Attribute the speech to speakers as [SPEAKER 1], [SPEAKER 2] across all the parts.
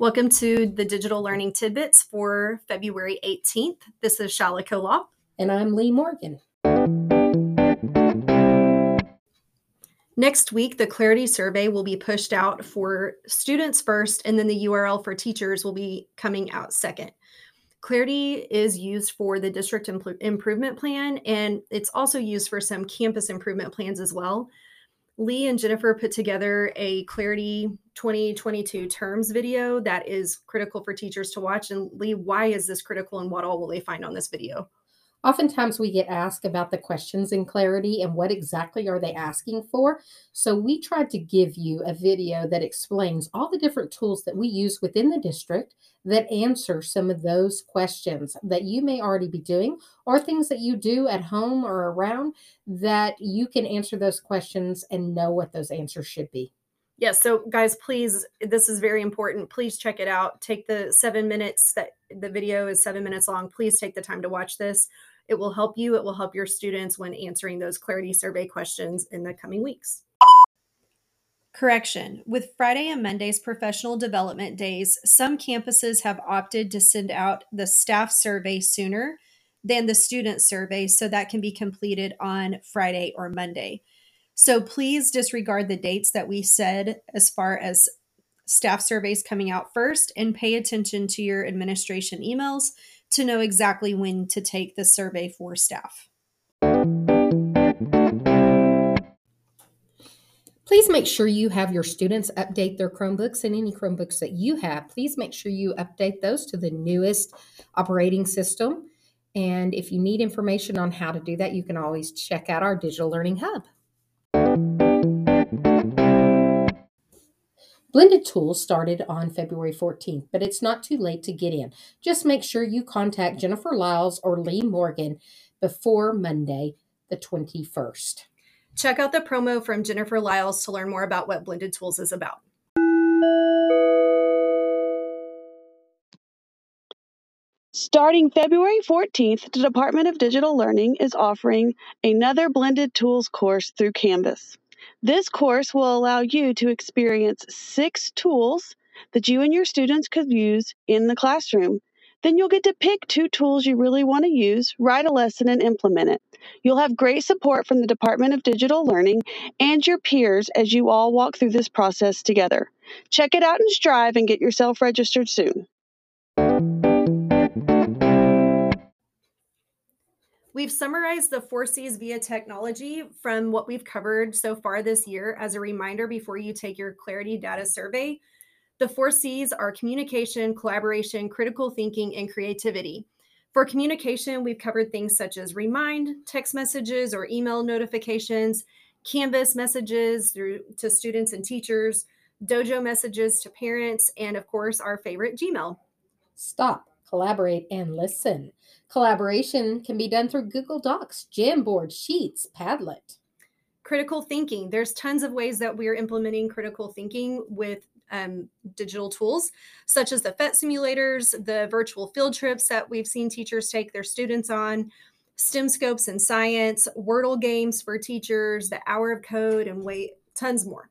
[SPEAKER 1] Welcome to the Digital Learning Tidbits for February 18th. This is Shala Kolop.
[SPEAKER 2] And I'm Lee Morgan.
[SPEAKER 1] Next week, the Clarity Survey will be pushed out for students first, and then the URL for teachers will be coming out second. Clarity is used for the district improvement plan, and it's also used for some campus improvement plans as well. Lee and Jennifer put together a Clarity 2022 terms video that is critical for teachers to watch. And Lee, why is this critical and what all will they find on this video?
[SPEAKER 2] Oftentimes we get asked about the questions in clarity and what exactly are they asking for. So we tried to give you a video that explains all the different tools that we use within the district that answer some of those questions that you may already be doing or things that you do at home or around that you can answer those questions and know what those answers should be.
[SPEAKER 1] Yes, so guys, please, this is very important. Please check it out. Take the seven minutes that the video is seven minutes long. Please take the time to watch this. It will help you, it will help your students when answering those clarity survey questions in the coming weeks. Correction With Friday and Monday's professional development days, some campuses have opted to send out the staff survey sooner than the student survey so that can be completed on Friday or Monday. So please disregard the dates that we said as far as staff surveys coming out first and pay attention to your administration emails to know exactly when to take the survey for staff.
[SPEAKER 2] Please make sure you have your students update their Chromebooks and any Chromebooks that you have. Please make sure you update those to the newest operating system. And if you need information on how to do that, you can always check out our Digital Learning Hub. Blended Tools started on February 14th, but it's not too late to get in. Just make sure you contact Jennifer Lyles or Lee Morgan before Monday, the 21st.
[SPEAKER 1] Check out the promo from Jennifer Lyles to learn more about what Blended Tools is about.
[SPEAKER 3] Starting February 14th, the Department of Digital Learning is offering another Blended Tools course through Canvas. This course will allow you to experience six tools that you and your students could use in the classroom. Then you'll get to pick two tools you really want to use, write a lesson, and implement it. You'll have great support from the Department of Digital Learning and your peers as you all walk through this process together. Check it out in Strive and get yourself registered soon.
[SPEAKER 1] We've summarized the four C's via technology from what we've covered so far this year as a reminder before you take your Clarity Data Survey. The four C's are communication, collaboration, critical thinking, and creativity. For communication, we've covered things such as remind, text messages or email notifications, Canvas messages through to students and teachers, Dojo messages to parents, and of course, our favorite Gmail.
[SPEAKER 2] Stop collaborate, and listen. Collaboration can be done through Google Docs, Jamboard, Sheets, Padlet.
[SPEAKER 1] Critical thinking. There's tons of ways that we're implementing critical thinking with um, digital tools, such as the PhET simulators, the virtual field trips that we've seen teachers take their students on, STEMscopes in science, Wordle games for teachers, the hour of code, and wait, tons more.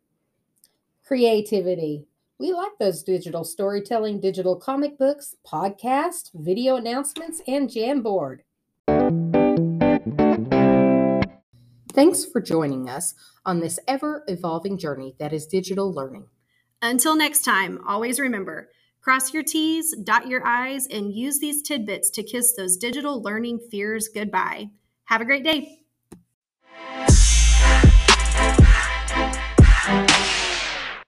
[SPEAKER 2] Creativity. We like those digital storytelling, digital comic books, podcast, video announcements, and Jamboard. Thanks for joining us on this ever evolving journey that is digital learning.
[SPEAKER 1] Until next time, always remember cross your T's, dot your I's, and use these tidbits to kiss those digital learning fears goodbye. Have a great day.